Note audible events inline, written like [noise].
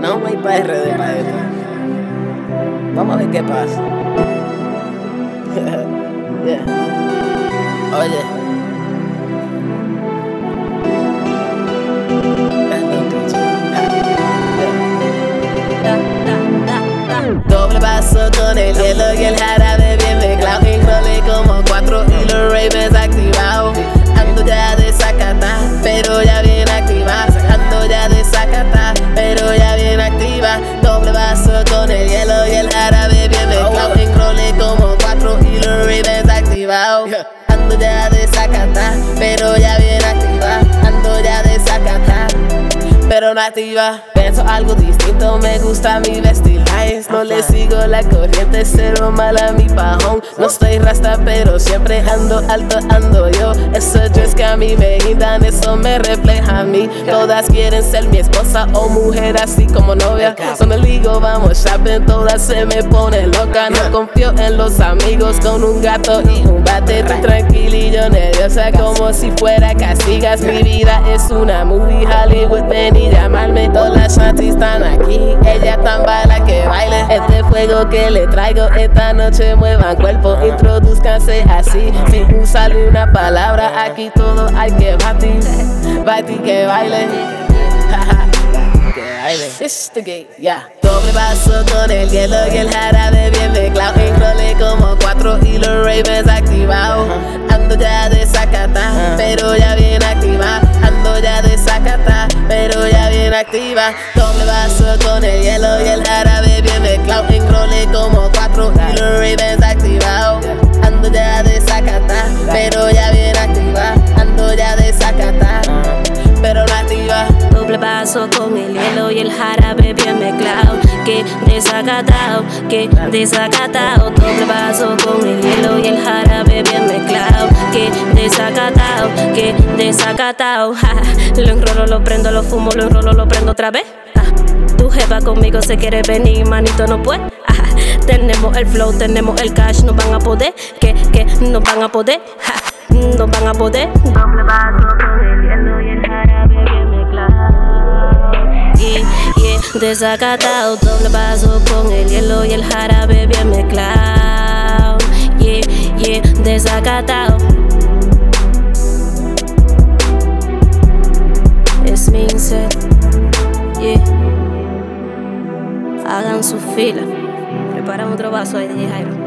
para RD, para esto. Vamos a ver qué pasa. [laughs] yeah. Oye. Doble vaso con el hielo y el jarabe Ando ya de sacata, pero ya bien activa. Ando ya de sacata, pero no activa. Pienso algo distinto, me gusta mi vestir No le sigo la corriente, cero mala mi pajón. No estoy rasta, pero siempre ando alto, ando yo. Esos dress que a mí me guindan, eso me refleja a mí. Todas quieren ser mi esposa o mujer, así como novia. Cuando ligo, vamos shopping, todas se me ponen loca. No confío en los amigos con un gato y un bate. Tranquilillo, nerviosa, como si fuera castigas. Mi vida es una movie, Hollywood, ven y llamarme. Todas las aquí, fuego que le traigo esta noche muevan cuerpo, introduzcanse así. Sin usarle una palabra, aquí todo hay que batir. Batir que baile. [laughs] It's the gate, yeah. Doble vaso con el hielo y el jarabe bien mezclado. Enrolé como cuatro y los Ravens activados. Ando ya de sacata, pero ya bien activa. Ando ya de sacata, pero ya bien activa. Doble vaso con el hielo y el jarabe bien mezclado. El jarabe bien mezclado. Que desacatado, que desacatado. Doble vaso con el hielo y el jarabe bien mezclado. Que desacatado, que desacatado. [laughs] Ja, Lo enrolo, lo prendo, lo fumo, lo enrolo, lo prendo otra vez. Ah, Tu jefa conmigo se quiere venir, manito no puede. Tenemos el flow, tenemos el cash, no van a poder. Que, que, no van a poder. Ja, No van a poder. Doble vaso con el hielo desacatado, doble vaso con el hielo y el jarabe bien mezclado. Yeah, yeah, desacatado. Es mi set. Yeah. Hagan su fila. Prepara otro vaso ahí, DJ Jairo.